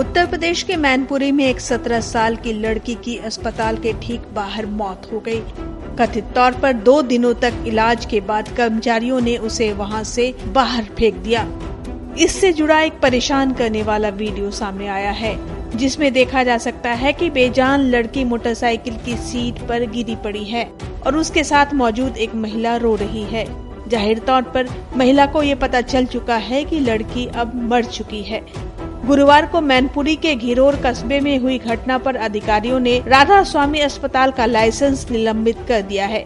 उत्तर प्रदेश के मैनपुरी में एक 17 साल की लड़की की अस्पताल के ठीक बाहर मौत हो गई। कथित तौर पर दो दिनों तक इलाज के बाद कर्मचारियों ने उसे वहाँ से बाहर फेंक दिया। इससे जुड़ा एक परेशान करने वाला वीडियो सामने आया है, जिसमें देखा जा सकता है कि बेजान लड़की मोटरसाइकिल की सीट पर गिरी पड़ी है और उसके साथ मौजूद एक महिला रो रही है। ज़ाहिर तौर पर महिला को ये पता चल चुका है कि लड़की अब मर चुकी है। गुरुवार को मैनपुरी के घिरोर कस्बे में हुई घटना पर अधिकारियों ने राधा स्वामी अस्पताल का लाइसेंस निलंबित कर दिया है।